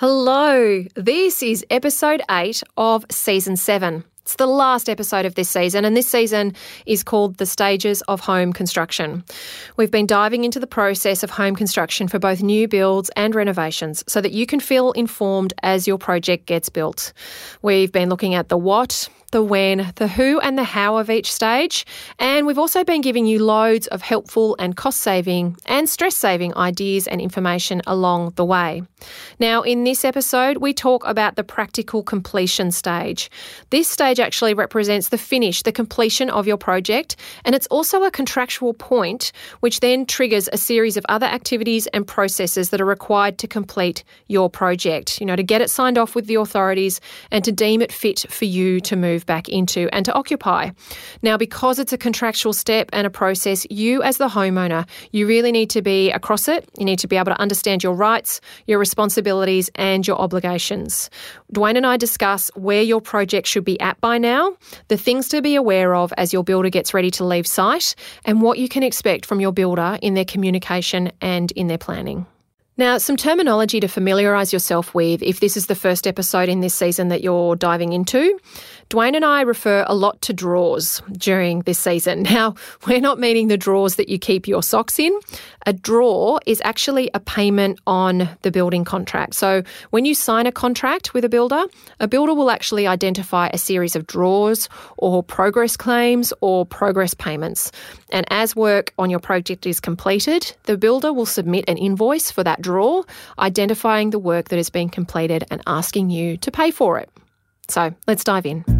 Hello, this is episode 8 of season 7. It's the last episode of this season, and this season is called The Stages of Home Construction. We've been diving into the process of home construction for both new builds and renovations so that you can feel informed as your project gets built. We've been looking at the what, the when, the who, and the how of each stage. And we've also been giving you loads of helpful and cost saving and stress saving ideas and information along the way. Now, in this episode, we talk about the practical completion stage. This stage actually represents the finish, the completion of your project, and it's also a contractual point which then triggers a series of other activities and processes that are required to complete your project, you know, to get it signed off with the authorities and to deem it fit for you to move move back into and to occupy. Now, because it's a contractual step and a process, you as the homeowner, you really need to be across it. You need to be able to understand your rights, your responsibilities, and your obligations. Dwayne and I discuss where your project should be at by now, the things to be aware of as your builder gets ready to leave site, and what you can expect from your builder in their communication and in their planning. Now, some terminology to familiarise yourself with if this is the first episode in this season that you're diving into. Dwayne and I refer a lot to draws during this season. Now, we're not meaning the drawers that you keep your socks in. A draw is actually a payment on the building contract. So, when you sign a contract with a builder, a builder will actually identify a series of draws or progress claims or progress payments. And as work on your project is completed, the builder will submit an invoice for that draw, identifying the work that has been completed and asking you to pay for it. So, let's dive in.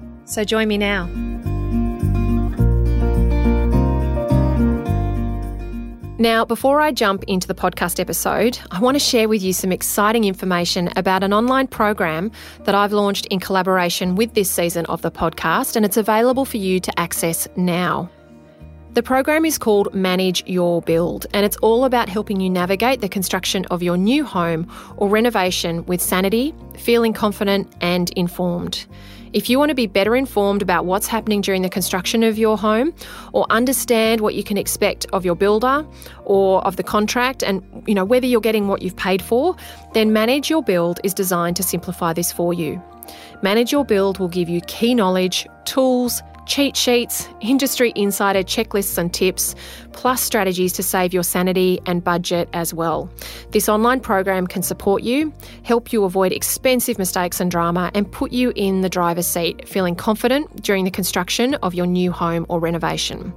So join me now. Now, before I jump into the podcast episode, I want to share with you some exciting information about an online program that I've launched in collaboration with this season of the podcast, and it's available for you to access now. The program is called Manage Your Build, and it's all about helping you navigate the construction of your new home or renovation with sanity, feeling confident, and informed. If you want to be better informed about what's happening during the construction of your home or understand what you can expect of your builder or of the contract and you know whether you're getting what you've paid for, then Manage Your Build is designed to simplify this for you. Manage Your Build will give you key knowledge, tools, cheat sheets, industry insider checklists and tips, plus strategies to save your sanity and budget as well. This online program can support you, help you avoid expensive mistakes and drama, and put you in the driver's seat, feeling confident during the construction of your new home or renovation.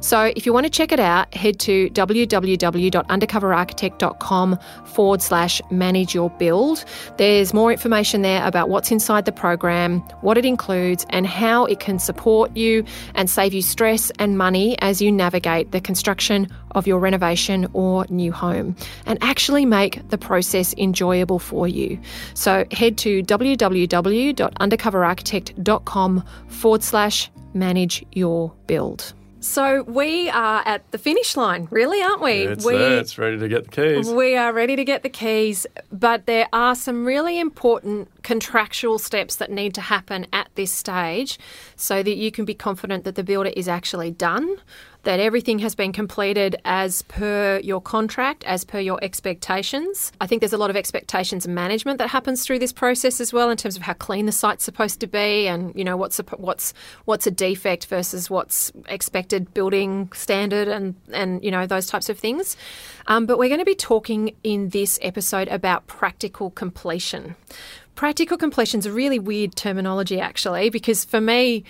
So, if you want to check it out, head to www.undercoverarchitect.com forward slash manage your build. There's more information there about what's inside the program, what it includes, and how it can support you and save you stress and money as you navigate the construction of your renovation or new home and actually make the process enjoyable for you. So head to www.undercoverarchitect.com forward slash manage your build. So we are at the finish line, really, aren't we? It's we, there. It's ready to get the keys. We are ready to get the keys, but there are some really important contractual steps that need to happen at this stage so that you can be confident that the builder is actually done that everything has been completed as per your contract, as per your expectations. I think there's a lot of expectations management that happens through this process as well in terms of how clean the site's supposed to be and you know what's a, what's what's a defect versus what's expected building standard and and you know those types of things. Um, but we're going to be talking in this episode about practical completion. Practical completion is a really weird terminology, actually, because for me,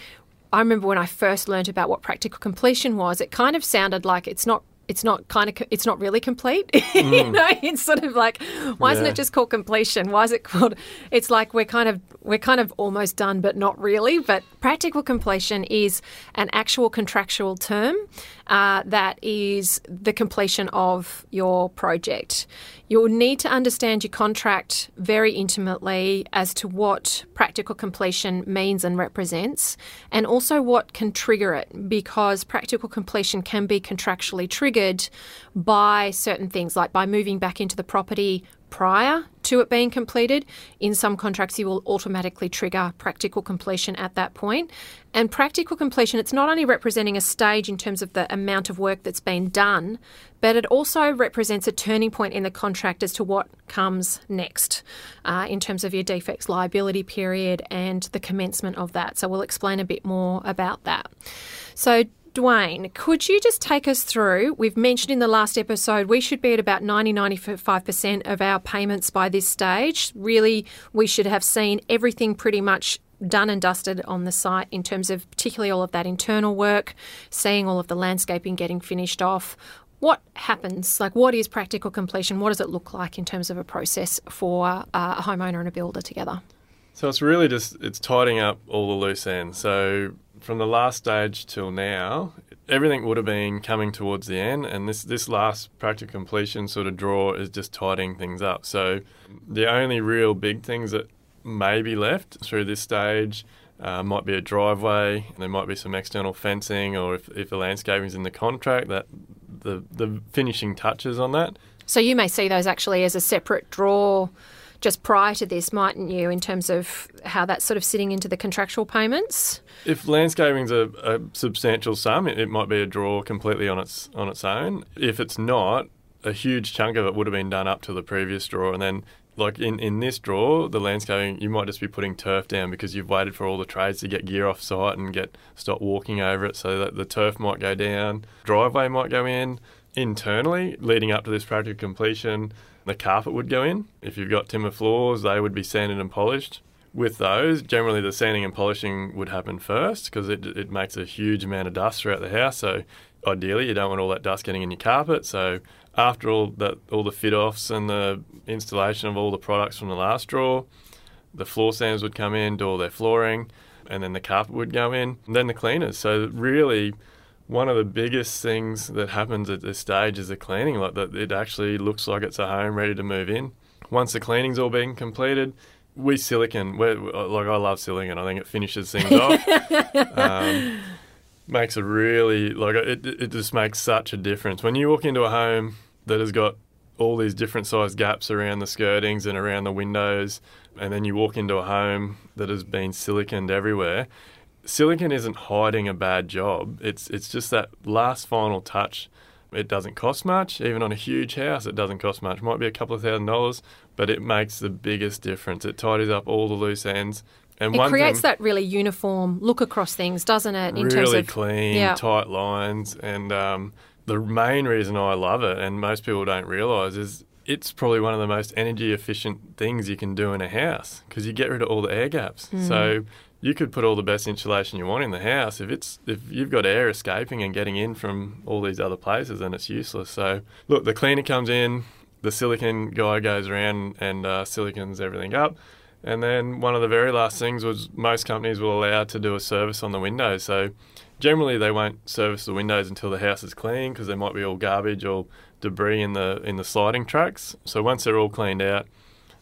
I remember when I first learned about what practical completion was, it kind of sounded like it's not it's not kind of it's not really complete mm. you know it's sort of like why yeah. isn't it just called completion why is it called it's like we're kind of we're kind of almost done but not really but practical completion is an actual contractual term uh, that is the completion of your project. You'll need to understand your contract very intimately as to what practical completion means and represents, and also what can trigger it, because practical completion can be contractually triggered by certain things, like by moving back into the property prior to it being completed. In some contracts, you will automatically trigger practical completion at that point. And practical completion, it's not only representing a stage in terms of the amount of work that's been done, but it also represents a turning point in the contract as to what comes next uh, in terms of your defects liability period and the commencement of that. So we'll explain a bit more about that. So, Dwayne, could you just take us through? We've mentioned in the last episode we should be at about 90 95% of our payments by this stage. Really, we should have seen everything pretty much done and dusted on the site in terms of particularly all of that internal work, seeing all of the landscaping getting finished off. What happens? Like, what is practical completion? What does it look like in terms of a process for uh, a homeowner and a builder together? So it's really just it's tidying up all the loose ends. So from the last stage till now, everything would have been coming towards the end, and this this last practical completion sort of draw is just tidying things up. So the only real big things that may be left through this stage. Uh, might be a driveway. There might be some external fencing, or if, if the landscaping is in the contract, that the the finishing touches on that. So you may see those actually as a separate draw just prior to this, mightn't you, in terms of how that's sort of sitting into the contractual payments? If landscaping's a, a substantial sum, it, it might be a draw completely on its on its own. If it's not, a huge chunk of it would have been done up to the previous draw, and then like in, in this draw, the landscaping, you might just be putting turf down because you've waited for all the trades to get gear off site and get stop walking over it, so that the turf might go down, driveway might go in. Internally, leading up to this practical completion, the carpet would go in. If you've got timber floors, they would be sanded and polished. With those, generally the sanding and polishing would happen first because it, it makes a huge amount of dust throughout the house. So ideally, you don't want all that dust getting in your carpet. So after all that, all the fit offs and the installation of all the products from the last draw, the floor sanders would come in, do all their flooring, and then the carpet would go in. And then the cleaners. So really one of the biggest things that happens at this stage is the cleaning. Like that, it actually looks like it's a home ready to move in. Once the cleaning's all been completed, we silicon. We're, like I love silicon. I think it finishes things off. Um, makes a really like it. It just makes such a difference when you walk into a home that has got all these different sized gaps around the skirtings and around the windows, and then you walk into a home that has been siliconed everywhere silicon isn't hiding a bad job. It's it's just that last final touch. It doesn't cost much, even on a huge house. It doesn't cost much. Might be a couple of thousand dollars, but it makes the biggest difference. It tidies up all the loose ends. And it creates thing, that really uniform look across things, doesn't it? In really terms of, clean, yeah. tight lines, and um, the main reason I love it, and most people don't realise, is it's probably one of the most energy efficient things you can do in a house because you get rid of all the air gaps. Mm. So you could put all the best insulation you want in the house. If it's if you've got air escaping and getting in from all these other places, then it's useless. So look, the cleaner comes in, the silicon guy goes around and uh, silicons everything up. And then one of the very last things was most companies will allow to do a service on the windows. So generally they won't service the windows until the house is clean because there might be all garbage or debris in the in the sliding tracks. So once they're all cleaned out,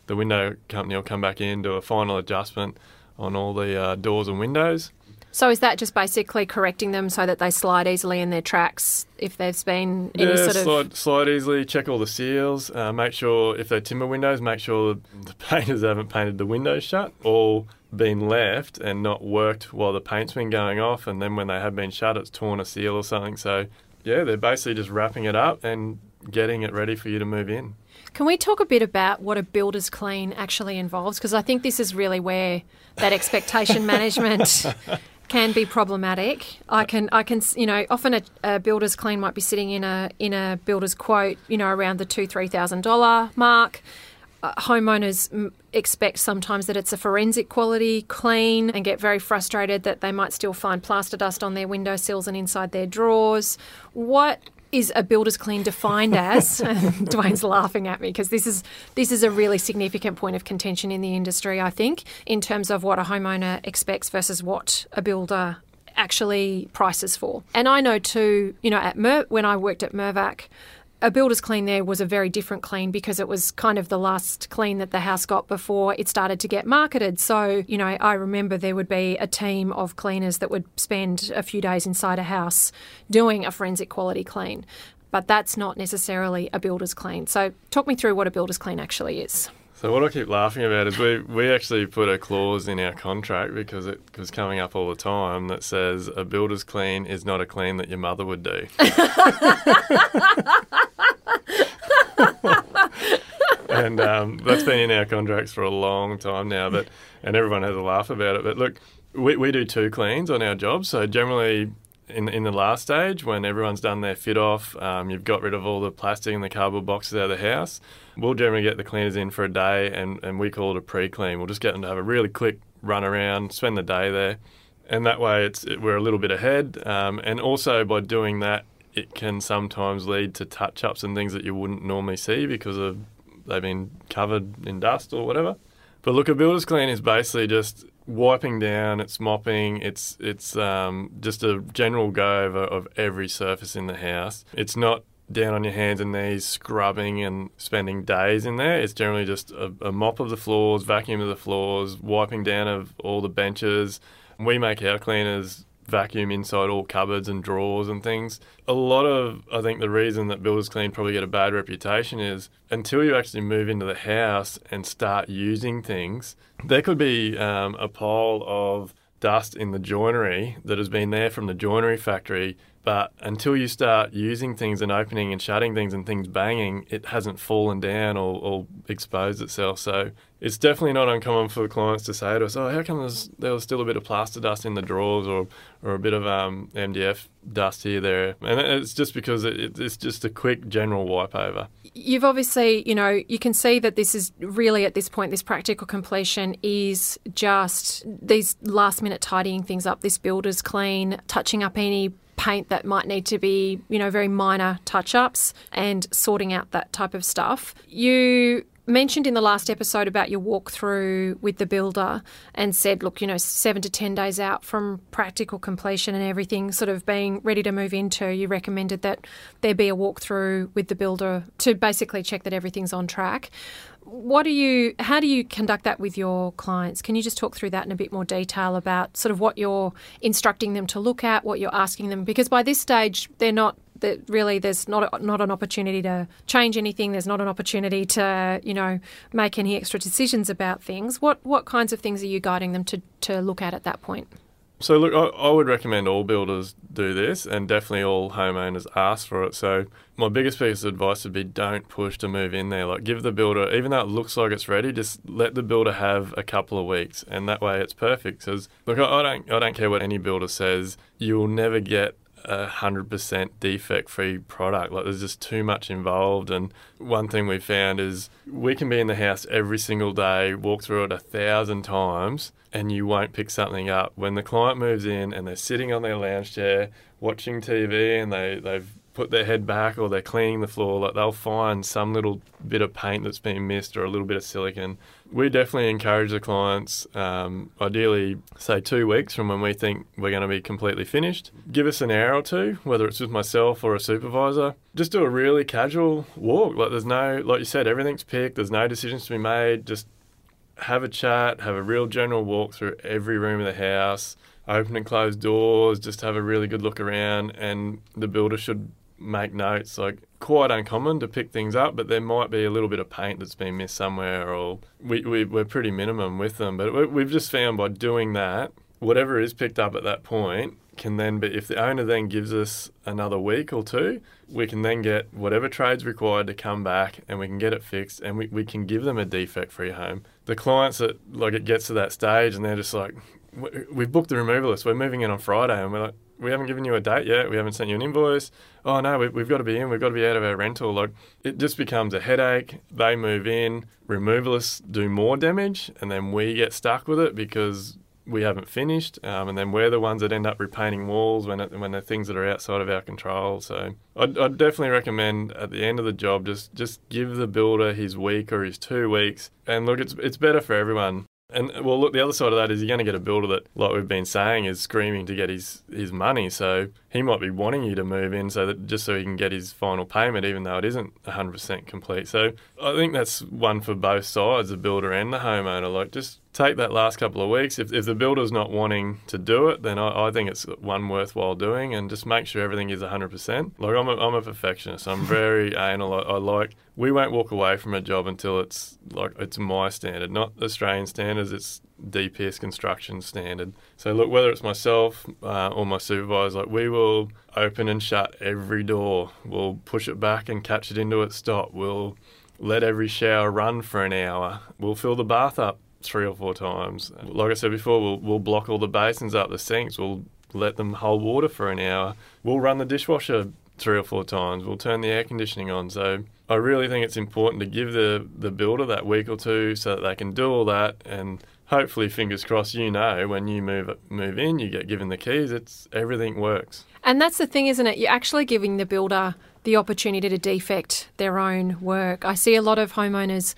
the window company will come back in, do a final adjustment on all the uh, doors and windows. So is that just basically correcting them so that they slide easily in their tracks if there's been any yeah, sort of slide, slide easily, check all the seals, uh, make sure if they're timber windows, make sure the painters haven't painted the windows shut or been left and not worked while the paint's been going off, and then when they have been shut, it's torn a seal or something. So yeah, they're basically just wrapping it up and getting it ready for you to move in. Can we talk a bit about what a builder's clean actually involves? Because I think this is really where that expectation management can be problematic. I can, I can, you know, often a, a, builder's clean might be sitting in a in a builder's quote, you know, around the two three thousand dollar mark. Uh, homeowners expect sometimes that it's a forensic quality clean and get very frustrated that they might still find plaster dust on their window sills and inside their drawers. What is a builder's clean defined as? Dwayne's laughing at me because this is this is a really significant point of contention in the industry. I think in terms of what a homeowner expects versus what a builder actually prices for. And I know too, you know, at Mer- when I worked at Mirvac, a builder's clean there was a very different clean because it was kind of the last clean that the house got before it started to get marketed. So, you know, I remember there would be a team of cleaners that would spend a few days inside a house doing a forensic quality clean. But that's not necessarily a builder's clean. So, talk me through what a builder's clean actually is. So what I keep laughing about is we, we actually put a clause in our contract because it was coming up all the time that says a builder's clean is not a clean that your mother would do. and um, that's been in our contracts for a long time now. But and everyone has a laugh about it. But look, we, we do two cleans on our job. So generally, in in the last stage when everyone's done their fit off, um, you've got rid of all the plastic and the cardboard boxes out of the house. We'll generally get the cleaners in for a day, and, and we call it a pre-clean. We'll just get them to have a really quick run around, spend the day there, and that way it's it, we're a little bit ahead. Um, and also by doing that, it can sometimes lead to touch-ups and things that you wouldn't normally see because of they've been covered in dust or whatever. But look, a builder's clean is basically just wiping down, it's mopping, it's it's um, just a general go over of every surface in the house. It's not down on your hands and knees scrubbing and spending days in there. It's generally just a, a mop of the floors, vacuum of the floors, wiping down of all the benches. We make our cleaners vacuum inside all cupboards and drawers and things. A lot of, I think, the reason that builders clean probably get a bad reputation is until you actually move into the house and start using things, there could be um, a pile of dust in the joinery that has been there from the joinery factory but until you start using things and opening and shutting things and things banging, it hasn't fallen down or, or exposed itself. So it's definitely not uncommon for clients to say to us, "Oh, how come there's there was still a bit of plaster dust in the drawers or or a bit of um, MDF dust here there?" And it's just because it, it's just a quick general wipe over. You've obviously, you know, you can see that this is really at this point, this practical completion is just these last minute tidying things up. This builder's clean, touching up any paint that might need to be, you know, very minor touch ups and sorting out that type of stuff. You mentioned in the last episode about your walkthrough with the builder and said, look, you know, seven to 10 days out from practical completion and everything sort of being ready to move into, you recommended that there be a walkthrough with the builder to basically check that everything's on track. What do you how do you conduct that with your clients? Can you just talk through that in a bit more detail about sort of what you're instructing them to look at what you're asking them? Because by this stage they're not that really there's not a, not an opportunity to change anything there's not an opportunity to you know make any extra decisions about things what what kinds of things are you guiding them to to look at at that point so look, I, I, would recommend all builders do this, and definitely all homeowners ask for it. So my biggest piece of advice would be don't push to move in there. Like give the builder, even though it looks like it's ready, just let the builder have a couple of weeks, and that way it's perfect. Because look, I, I don't, I don't care what any builder says. You will never get a hundred percent defect free product. Like there's just too much involved. And one thing we found is we can be in the house every single day, walk through it a thousand times, and you won't pick something up. When the client moves in and they're sitting on their lounge chair watching TV and they, they've put their head back or they're cleaning the floor, like they'll find some little bit of paint that's been missed or a little bit of silicon. We definitely encourage the clients, um, ideally, say two weeks from when we think we're going to be completely finished. Give us an hour or two, whether it's with myself or a supervisor. Just do a really casual walk. Like there's no, like you said, everything's picked. There's no decisions to be made. Just have a chat, have a real general walk through every room of the house, open and close doors, just have a really good look around, and the builder should make notes. Like quite uncommon to pick things up, but there might be a little bit of paint that's been missed somewhere, or we, we we're pretty minimum with them. But we've just found by doing that, whatever is picked up at that point can then be if the owner then gives us another week or two, we can then get whatever trades required to come back and we can get it fixed and we, we can give them a defect free home. The clients that like it gets to that stage and they're just like we've booked the removalist, we're moving in on Friday and we're like we haven't given you a date yet. We haven't sent you an invoice. Oh no, we, have got to be in. We've got to be out of our rental. Like it just becomes a headache. They move in, removalists do more damage, and then we get stuck with it because we haven't finished, um, and then we're the ones that end up repainting walls when it, when they're things that are outside of our control. So I'd, I'd, definitely recommend at the end of the job just just give the builder his week or his two weeks, and look, it's it's better for everyone. And well, look, the other side of that is you're going to get a builder that, like we've been saying, is screaming to get his his money. So he might be wanting you to move in so that just so he can get his final payment, even though it isn't 100% complete. So I think that's one for both sides, the builder and the homeowner. Like just take that last couple of weeks. If, if the builder's not wanting to do it, then I, I think it's one worthwhile doing and just make sure everything is 100%. Like, I'm a, I'm a perfectionist. I'm very anal. I, I like, we won't walk away from a job until it's like, it's my standard, not Australian standards. It's DPS construction standard. So look, whether it's myself uh, or my supervisor, like we will open and shut every door. We'll push it back and catch it into its stop. We'll let every shower run for an hour. We'll fill the bath up three or four times. Like I said before, we'll, we'll block all the basins up, the sinks. We'll let them hold water for an hour. We'll run the dishwasher three or four times. We'll turn the air conditioning on. So I really think it's important to give the, the builder that week or two so that they can do all that and hopefully fingers crossed you know when you move move in you get given the keys it's everything works. And that's the thing isn't it? You're actually giving the builder the opportunity to defect their own work. I see a lot of homeowners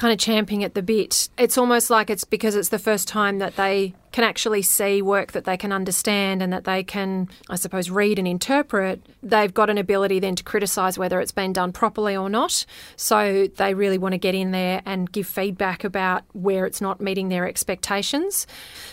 kind of champing at the bit. It's almost like it's because it's the first time that they can actually see work that they can understand and that they can, I suppose, read and interpret. They've got an ability then to criticise whether it's been done properly or not. So they really want to get in there and give feedback about where it's not meeting their expectations.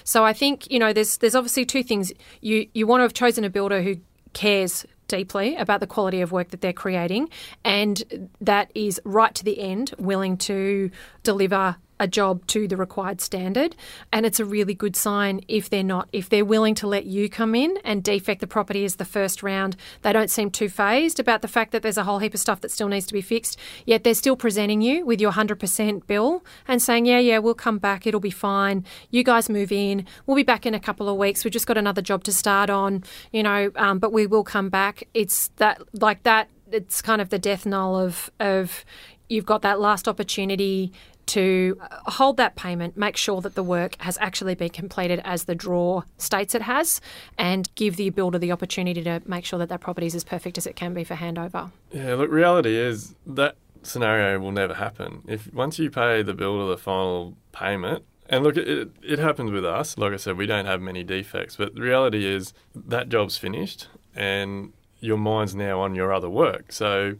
So I think, you know, there's there's obviously two things. You you want to have chosen a builder who cares deeply about the quality of work that they're creating and that is right to the end willing to deliver a job to the required standard. And it's a really good sign if they're not. If they're willing to let you come in and defect the property as the first round, they don't seem too fazed about the fact that there's a whole heap of stuff that still needs to be fixed. Yet they're still presenting you with your 100% bill and saying, yeah, yeah, we'll come back. It'll be fine. You guys move in. We'll be back in a couple of weeks. We've just got another job to start on, you know, um, but we will come back. It's that, like that, it's kind of the death knell of, of, you've got that last opportunity to uh, hold that payment, make sure that the work has actually been completed as the draw states it has, and give the builder the opportunity to make sure that that property is as perfect as it can be for handover. Yeah, look, reality is that scenario will never happen. If once you pay the builder the final payment, and look, it, it happens with us. Like I said, we don't have many defects, but the reality is that job's finished and your mind's now on your other work. So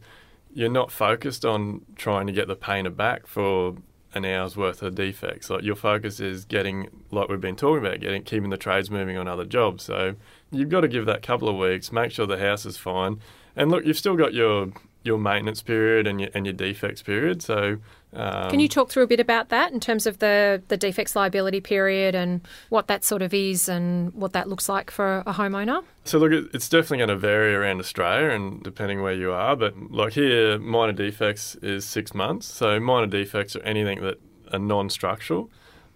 you're not focused on trying to get the painter back for an hour's worth of defects. Like your focus is getting, like we've been talking about, getting keeping the trades moving on other jobs. So you've got to give that couple of weeks, make sure the house is fine, and look, you've still got your your maintenance period and your and your defects period. So um, Can you talk through a bit about that in terms of the, the defects liability period and what that sort of is and what that looks like for a homeowner? So, look, it's definitely going to vary around Australia and depending where you are. But, like here, minor defects is six months. So, minor defects are anything that are non structural.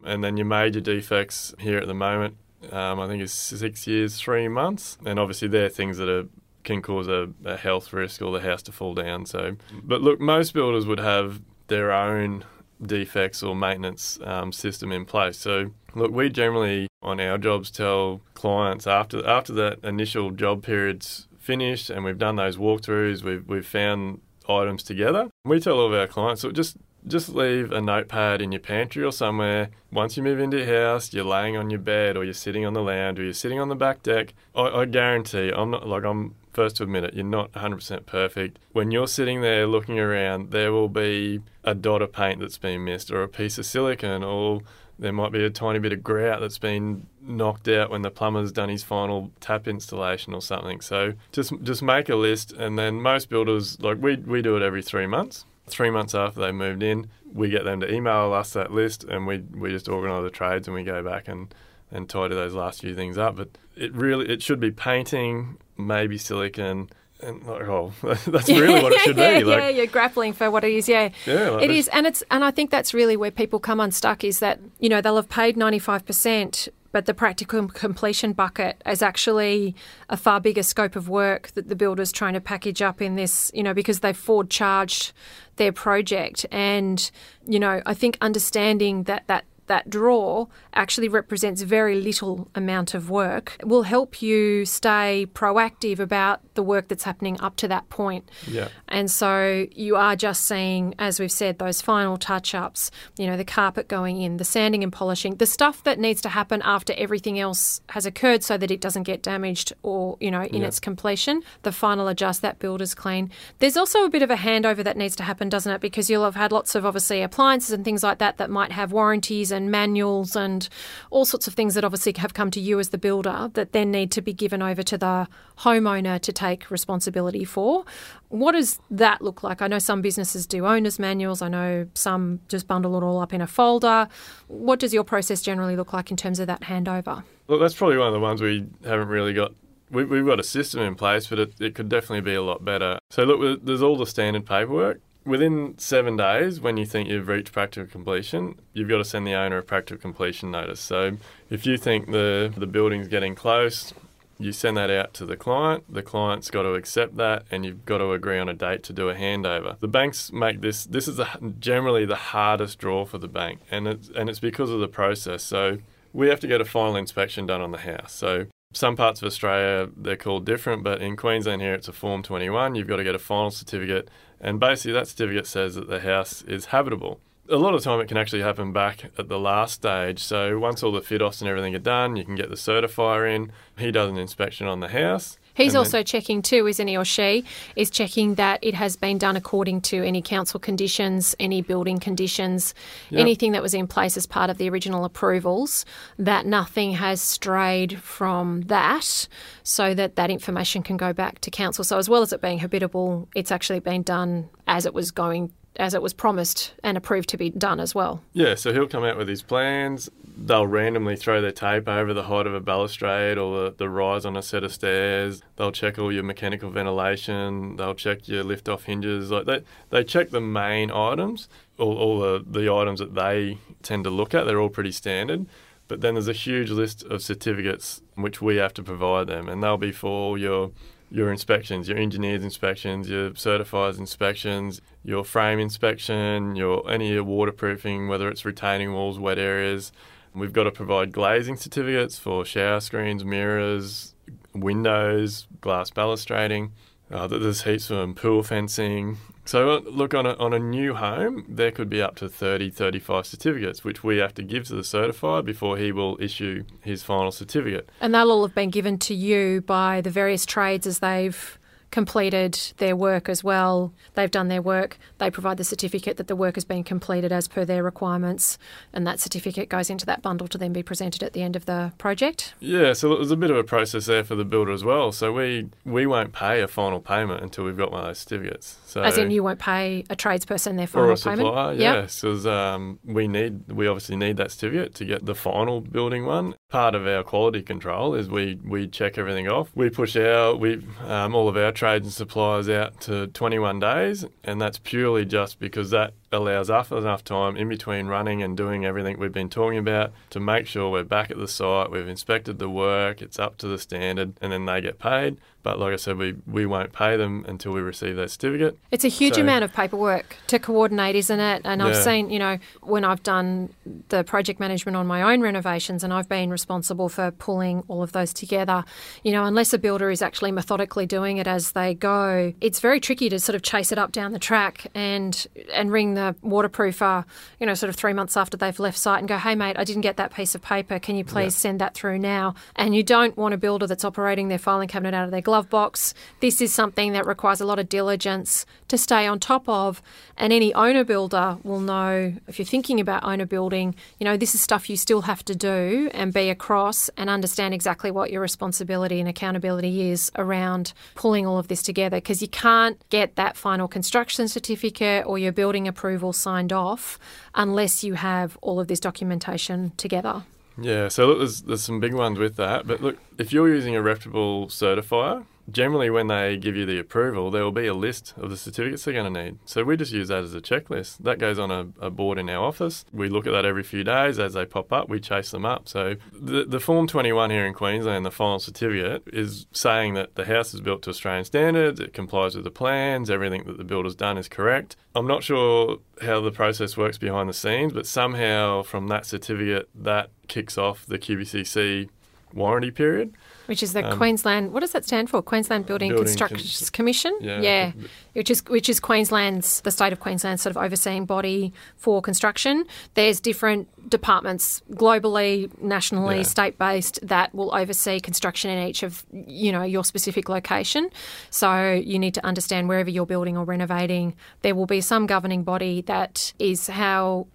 And then your major defects here at the moment, um, I think, is six years, three months. And obviously, they're things that are can cause a, a health risk or the house to fall down. So, but look, most builders would have their own defects or maintenance um, system in place. So, look, we generally on our jobs tell clients after after that initial job period's finished and we've done those walkthroughs, we've we've found items together. We tell all of our clients, so just just leave a notepad in your pantry or somewhere. Once you move into your house, you're laying on your bed or you're sitting on the lounge or you're sitting on the back deck. I, I guarantee, I'm not like I'm first to admit it, you're not 100% perfect. When you're sitting there looking around, there will be a dot of paint that's been missed, or a piece of silicone, or there might be a tiny bit of grout that's been knocked out when the plumber's done his final tap installation or something. So just just make a list, and then most builders like we we do it every three months. Three months after they moved in, we get them to email us that list, and we we just organise the trades and we go back and and tidy those last few things up. But it really it should be painting, maybe silicon. And like, oh, that's really what it should yeah, be. Like, yeah, you're grappling for what it is. Yeah, yeah, like it is, and it's, and I think that's really where people come unstuck. Is that you know they'll have paid ninety five percent, but the practical completion bucket is actually a far bigger scope of work that the builder's trying to package up in this. You know, because they've forward charged their project, and you know, I think understanding that that that draw actually represents very little amount of work it will help you stay proactive about the work that's happening up to that point. Yeah. And so you are just seeing, as we've said, those final touch ups, you know, the carpet going in, the sanding and polishing, the stuff that needs to happen after everything else has occurred so that it doesn't get damaged or, you know, in Yeah. its completion. The final adjust, that builder's clean. There's also a bit of a handover that needs to happen, doesn't it? Because you'll have had lots of obviously appliances and things like that that might have warranties and manuals and all sorts of things that obviously have come to you as the builder that then need to be given over to the homeowner to take responsibility for. What does that look like? I know some businesses do owner's manuals. I know some just bundle it all up in a folder. What does your process generally look like in terms of that handover? Look, that's probably one of the ones we haven't really got. We, we've got a system in place, but it, it could definitely be a lot better. So, look, there's all the standard paperwork. Within seven days, when you think you've reached practical completion, you've got to send the owner a practical completion notice. So, if you think the, the building's getting close, you send that out to the client. The client's got to accept that, and you've got to agree on a date to do a handover. The banks make this. This is generally the hardest draw for the bank, and it's and it's because of the process. So we have to get a final inspection done on the house. So some parts of Australia they're called different, but in Queensland here it's a Form 21. You've got to get a final certificate, and basically that certificate says that the house is habitable. A lot of time it can actually happen back at the last stage. So once all the fit offs and everything are done, you can get the certifier in. He does an inspection on the house. He's and then- also checking too, isn't he, or she? Is checking that it has been done according to any council conditions, any building conditions, Yep. anything that was in place as part of the original approvals. That nothing has strayed from that, so that that information can go back to council. So as well as it being habitable, it's actually been done as it was going, as it was promised and approved to be done as well. Yeah, so he'll come out with his plans. They'll randomly throw their tape over the height of a balustrade or the, the rise on a set of stairs. They'll check all your mechanical ventilation. They'll check your lift off hinges. Like they, they check the main items, all, all the, the items that they tend to look at. They're all pretty standard. But then there's a huge list of certificates which we have to provide them, and they'll be for all your your inspections, your engineers inspections, your certifiers inspections, your frame inspection, your any waterproofing, whether it's retaining walls, wet areas. We've got to provide glazing certificates for shower screens, mirrors, windows, glass balustrading. Uh, there's heaps of them, pool fencing. So uh, look, on a, on a new home, there could be up to 30, 35 certificates, which we have to give to the certifier before he will issue his final certificate. And they'll all have been given to you by the various trades as they've completed their work as well. They've done their work. They provide the certificate that the work has been completed as per their requirements, and that certificate goes into that bundle to then be presented at the end of the project. Yeah, so there's a bit of a process there for the builder as well. So we we won't pay a final payment until we've got one of those certificates. So As in, you won't pay a tradesperson their final or a supplier, payment. yes, because um, we need we obviously need that certificate to get the final building one. Part of our quality control is we we check everything off. We push our we um, all of our trades and suppliers out to 21 days, and that's purely just because that allows us enough time in between running and doing everything we've been talking about to make sure we're back at the site, we've inspected the work, it's up to the standard, and then they get paid. But like I said, we, we won't pay them until we receive their certificate. It's a huge So- amount of paperwork to coordinate, isn't it? And I've seen, you know, when I've done the project management on my own renovations and I've been responsible for pulling all of those together, you know, unless a builder is actually methodically doing it as they go, it's very tricky to sort of chase it up down the track and and ring the waterproofer, you know, sort of three months after they've left site and go, hey, mate, I didn't get that piece of paper. Can you please send that through now? And you don't want a builder that's operating their filing cabinet out of their glove box. This is something that requires a lot of diligence to stay on top of. And any owner builder will know if you're thinking about owner building, you know, this is stuff you still have to do and be across and understand exactly what your responsibility and accountability is around pulling all of this together because you can't get that final construction certificate or your building approval signed off unless you have all of this documentation together. Yeah, so look, there's, there's some big ones with that. But look, if you're using a reputable certifier, generally when they give you the approval, there will be a list of the certificates they're going to need. So we just use that as a checklist. That goes on a, a, board in our office. We look at that every few days as they pop up. We chase them up. So the, the Form 21 here in Queensland, the final certificate, is saying that the house is built to Australian standards, it complies with the plans, everything that the builder's done is correct. I'm not sure how the process works behind the scenes, but somehow from that certificate, that kicks off the QBCC warranty period. Which is the um, Queensland. What does that stand for? Queensland Building, Building Construction Con- Commission. Yeah, yeah, which is which is Queensland's the state of Queensland's sort of overseeing body for construction. There's different departments globally, nationally, yeah. state based that will oversee construction in each of you know your specific location. So you need to understand wherever you're building or renovating, there will be some governing body that is how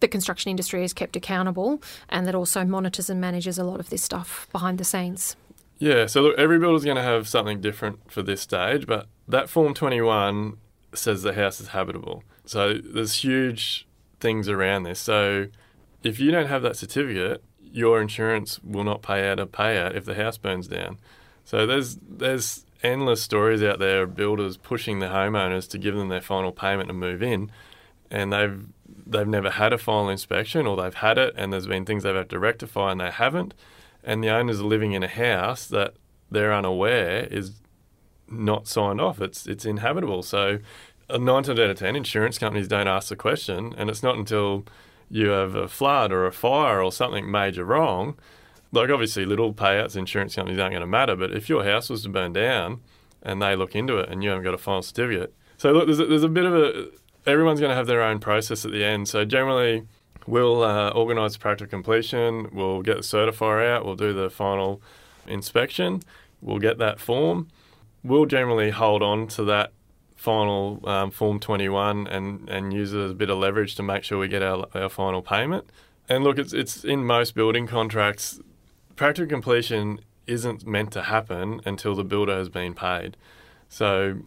the construction industry is kept accountable, and that also monitors and manages a lot of this stuff behind the scenes. Yeah, so look, every builder's going to have something different for this stage, but that Form 21 says the house is habitable. So there's huge things around this. So if you don't have that certificate, your insurance will not pay out a payout if the house burns down. So there's there's endless stories out there of builders pushing the homeowners to give them their final payment and move in, and they've they've never had a final inspection or they've had it and there's been things they've had to rectify and they haven't and the owners are living in a house that they're unaware is not signed off. It's it's inhabitable. So, uh, nine times out of ten, insurance companies don't ask the question, and it's not until you have a flood or a fire or something major wrong. Like obviously, little payouts, insurance companies aren't going to matter. But if your house was to burn down, and they look into it, and you haven't got a final certificate, so look, there's a, there's a bit of a everyone's going to have their own process at the end. So generally, We'll uh, organise practical completion. We'll get the certifier out. We'll do the final inspection. We'll get that form. We'll generally hold on to that final um, Form 21 and, and use it as a bit of leverage to make sure we get our, our final payment. And look, it's, it's in most building contracts, practical completion isn't meant to happen until the builder has been paid. So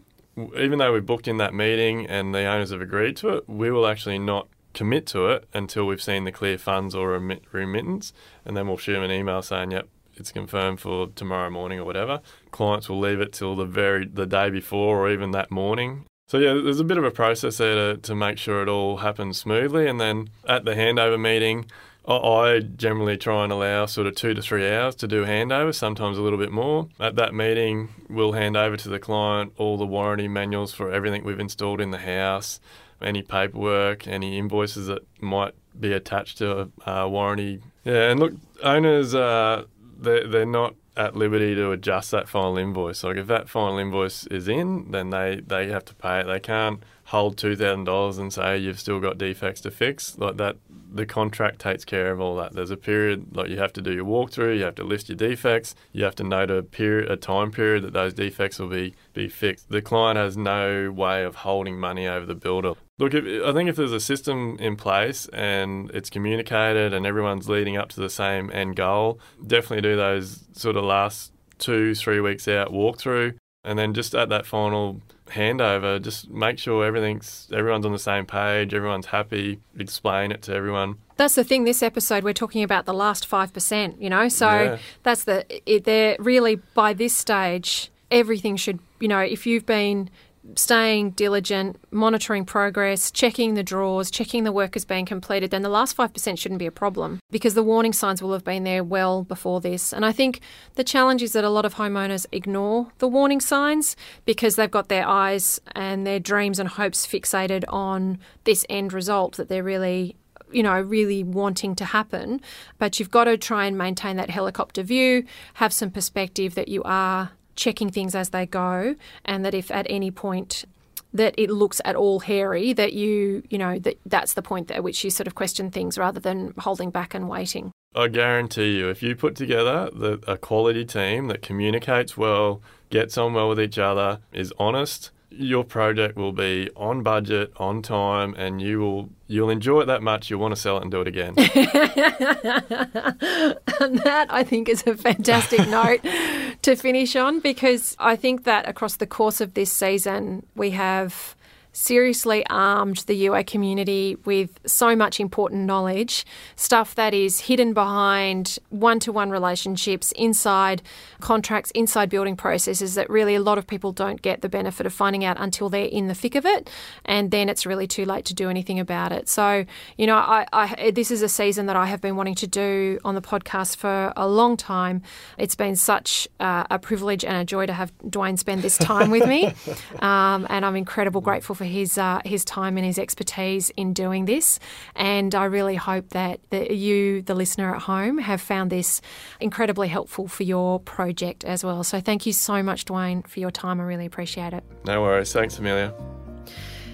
even though we've booked in that meeting and the owners have agreed to it, we will actually not commit to it until we've seen the clear funds or remit- remittance, and then we'll shoot them an email saying, "Yep, it's confirmed for tomorrow morning or whatever." Clients will leave it till the very the day before or even that morning. So yeah, there's a bit of a process there to, to make sure it all happens smoothly, and then at the handover meeting. I generally try and allow sort of two to three hours to do handover, sometimes a little bit more. At that meeting, we'll hand over to the client all the warranty manuals for everything we've installed in the house, any paperwork, any invoices that might be attached to a uh, warranty. Yeah, and look, owners, uh, they're, they're not at liberty to adjust that final invoice. Like if that final invoice is in, then they, they have to pay it. They can't hold two thousand dollars and say you've still got defects to fix. Like that, the contract takes care of all that. There's a period like you have to do your walkthrough, you have to list your defects, you have to note a period, a time period that those defects will be be fixed. The client has no way of holding money over the builder. Look, if, I think if there's a system in place and it's communicated and everyone's leading up to the same end goal, definitely do those sort of last two, three weeks out walkthrough, and then just at that final handover, just make sure everything's everyone's on the same page, everyone's happy, explain it to everyone. That's the thing. This episode, we're talking about the last five percent. You know, so yeah. that's the. It, they're really by this stage, everything should. You know, if you've been staying diligent, monitoring progress, checking the draws, checking the work is being completed, then the last 5% shouldn't be a problem because the warning signs will have been there well before this. And I think the challenge is that a lot of homeowners ignore the warning signs because they've got their eyes and their dreams and hopes fixated on this end result that they're really you know, really wanting to happen. But you've got to try and maintain that helicopter view, have some perspective that you are checking things as they go, and that if at any point that it looks at all hairy, that you, you know, that that's the point at which you sort of question things rather than holding back and waiting. I guarantee you, if you put together the, a quality team that communicates well, gets on well with each other, is honest, your project will be on budget, on time, and you will you'll enjoy it that much you'll want to sell it and do it again. and that I think is a fantastic note to finish on because I think that across the course of this season we have seriously armed the UA community with so much important knowledge, stuff that is hidden behind one to one relationships, inside contracts, inside building processes that really a lot of people don't get the benefit of finding out until they're in the thick of it. And then it's really too late to do anything about it. So, you know, I, I this is a season that I have been wanting to do on the podcast for a long time. It's been such uh, a privilege and a joy to have Dwayne spend this time with me. Um, and I'm incredible grateful for his uh, his time and his expertise in doing this. And I really hope that, that you, the listener at home, have found this incredibly helpful for your project as well. So thank you so much, Dwayne, for your time. I really appreciate it. No worries. Thanks, Amelia.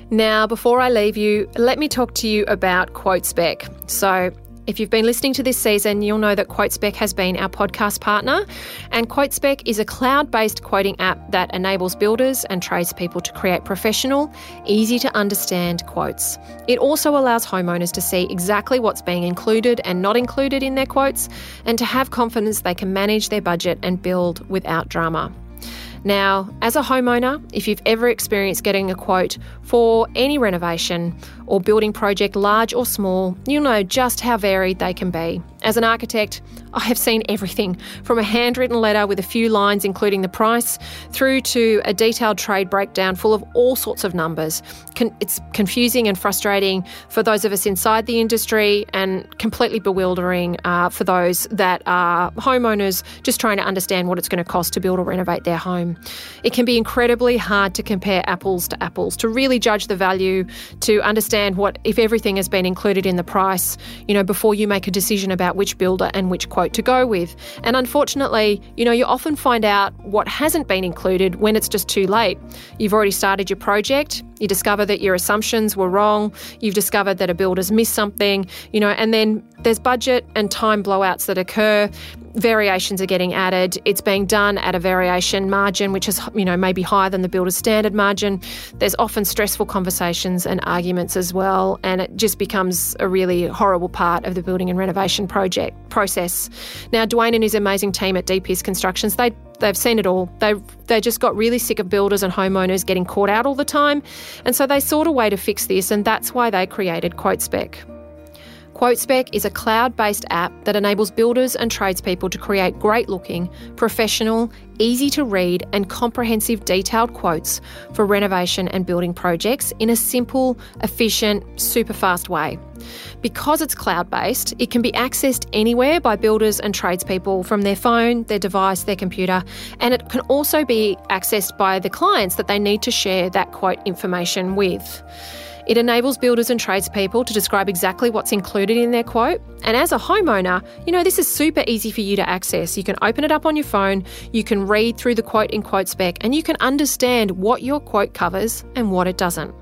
Now, before I leave you, let me talk to you about QuoteSpec. So, if you've been listening to this season, you'll know that QuoteSpec has been our podcast partner. And QuoteSpec is a cloud based quoting app that enables builders and tradespeople to create professional, easy to understand quotes. It also allows homeowners to see exactly what's being included and not included in their quotes and to have confidence they can manage their budget and build without drama. Now, as a homeowner, if you've ever experienced getting a quote for any renovation or building project, large or small, you'll know just how varied they can be. As an architect, I have seen everything from a handwritten letter with a few lines including the price through to a detailed trade breakdown full of all sorts of numbers. It's confusing and frustrating for those of us inside the industry and completely bewildering uh, for those that are homeowners just trying to understand what it's going to cost to build or renovate their home. It can be incredibly hard to compare apples to apples, to really judge the value, to understand what if everything has been included in the price, you know, before you make a decision about which builder and which quote to go with. And unfortunately, you know, you often find out what hasn't been included when it's just too late. You've already started your project, you discover that your assumptions were wrong, you've discovered that a builder's missed something, you know, and then there's budget and time blowouts that occur variations are getting added. It's being done at a variation margin, which is, you know, maybe higher than the builder's standard margin. There's often stressful conversations and arguments as well, and it just becomes a really horrible part of the building and renovation project process. Now, Dwayne and his amazing team at DPS Constructions, they they've seen it all. They they just got really sick of builders and homeowners getting caught out all the time, and so they sought a way to fix this, and that's why they created QuoteSpec. QuoteSpec is a cloud based app that enables builders and tradespeople to create great looking, professional, easy to read, and comprehensive detailed quotes for renovation and building projects in a simple, efficient, super fast way. Because it's cloud based, it can be accessed anywhere by builders and tradespeople from their phone, their device, their computer, and it can also be accessed by the clients that they need to share that quote information with. It enables builders and tradespeople to describe exactly what's included in their quote. And as a homeowner, you know, this is super easy for you to access. You can open it up on your phone, you can read through the quote in QuoteSpec, and you can understand what your quote covers and what it doesn't.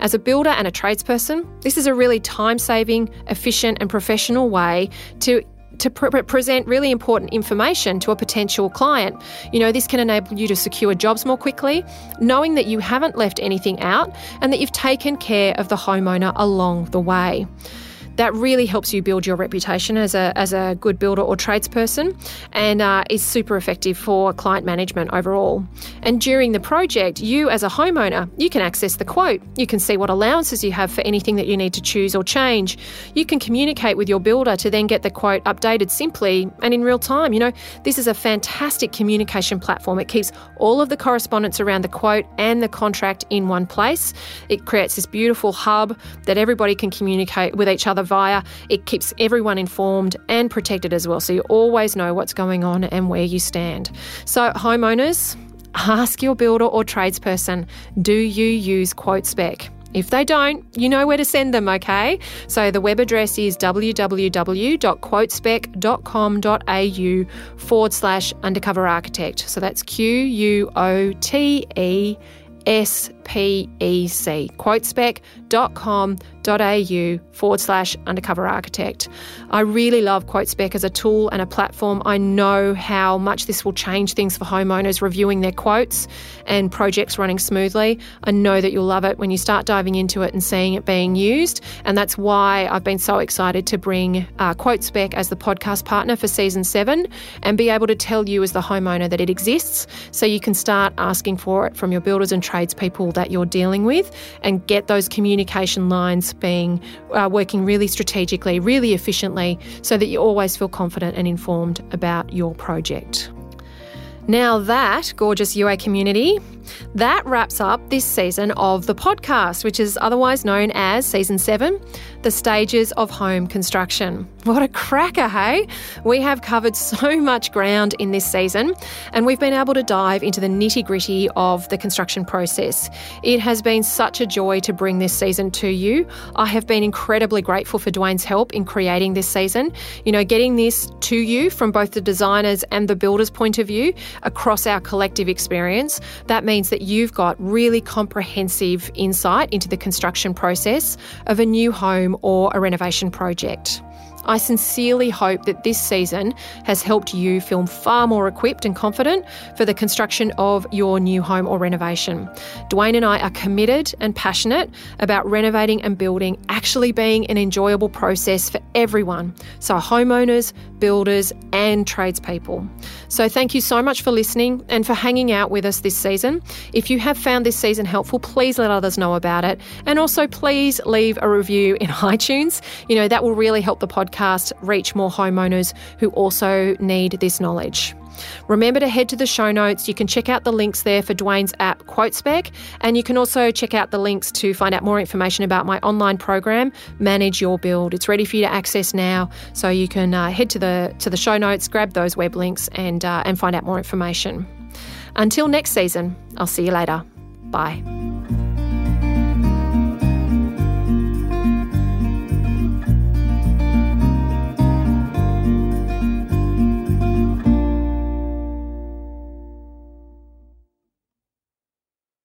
As a builder and a tradesperson, this is a really time saving, efficient, and professional way to to pre- present really important information to a potential client. You know, this can enable you to secure jobs more quickly, knowing that you haven't left anything out and that you've taken care of the homeowner along the way that really helps you build your reputation as a, as a good builder or tradesperson and uh, is super effective for client management overall. And during the project, you as a homeowner, you can access the quote. You can see what allowances you have for anything that you need to choose or change. You can communicate with your builder to then get the quote updated simply and in real time. You know, this is a fantastic communication platform. It keeps all of the correspondence around the quote and the contract in one place. It creates this beautiful hub that everybody can communicate with each other via. It keeps everyone informed and protected as well, so you always know what's going on and where you stand. So, homeowners, ask your builder or tradesperson do you use QuoteSpec? If they don't, you know where to send them, okay? So the web address is www.quotespec.com.au forward slash undercover architect. So that's Q U O T E S P E C, quotespec.com au forward slash undercover architect. I really love QuoteSpec as a tool and a platform. I know how much this will change things for homeowners reviewing their quotes and projects running smoothly. I know that you'll love it when you start diving into it and seeing it being used. And that's why I've been so excited to bring uh, QuoteSpec as the podcast partner for season seven and be able to tell you as the homeowner that it exists so you can start asking for it from your builders and tradespeople that you're dealing with and get those communication lines being uh, working really strategically, really efficiently, so that you always feel confident and informed about your project. Now, that gorgeous UA community that wraps up this season of the podcast, which is otherwise known as Season 7 The Stages of Home Construction. What a cracker, hey? We have covered so much ground in this season, and we've been able to dive into the nitty gritty of the construction process. It has been such a joy to bring this season to you. I have been incredibly grateful for Dwayne's help in creating this season. You know, getting this to you from both the designers and the builder's point of view across our collective experience. That means that you've got really comprehensive insight into the construction process of a new home or a renovation project. I sincerely hope that this season has helped you feel far more equipped and confident for the construction of your new home or renovation. Dwayne and I are committed and passionate about renovating and building actually being an enjoyable process for everyone. So, homeowners, builders, and tradespeople. So, thank you so much for listening and for hanging out with us this season. If you have found this season helpful, please let others know about it. And also, please leave a review in iTunes. You know, that will really help the podcast podcast reach more homeowners who also need this knowledge. Remember to head to the show notes. You can check out the links there for Dwayne's app QuoteSpec, and you can also check out the links to find out more information about my online program, Manage Your Build. It's ready for you to access now, so you can uh, head to the to the show notes, grab those web links, and uh, and find out more information. Until next season, I'll see you later. Bye.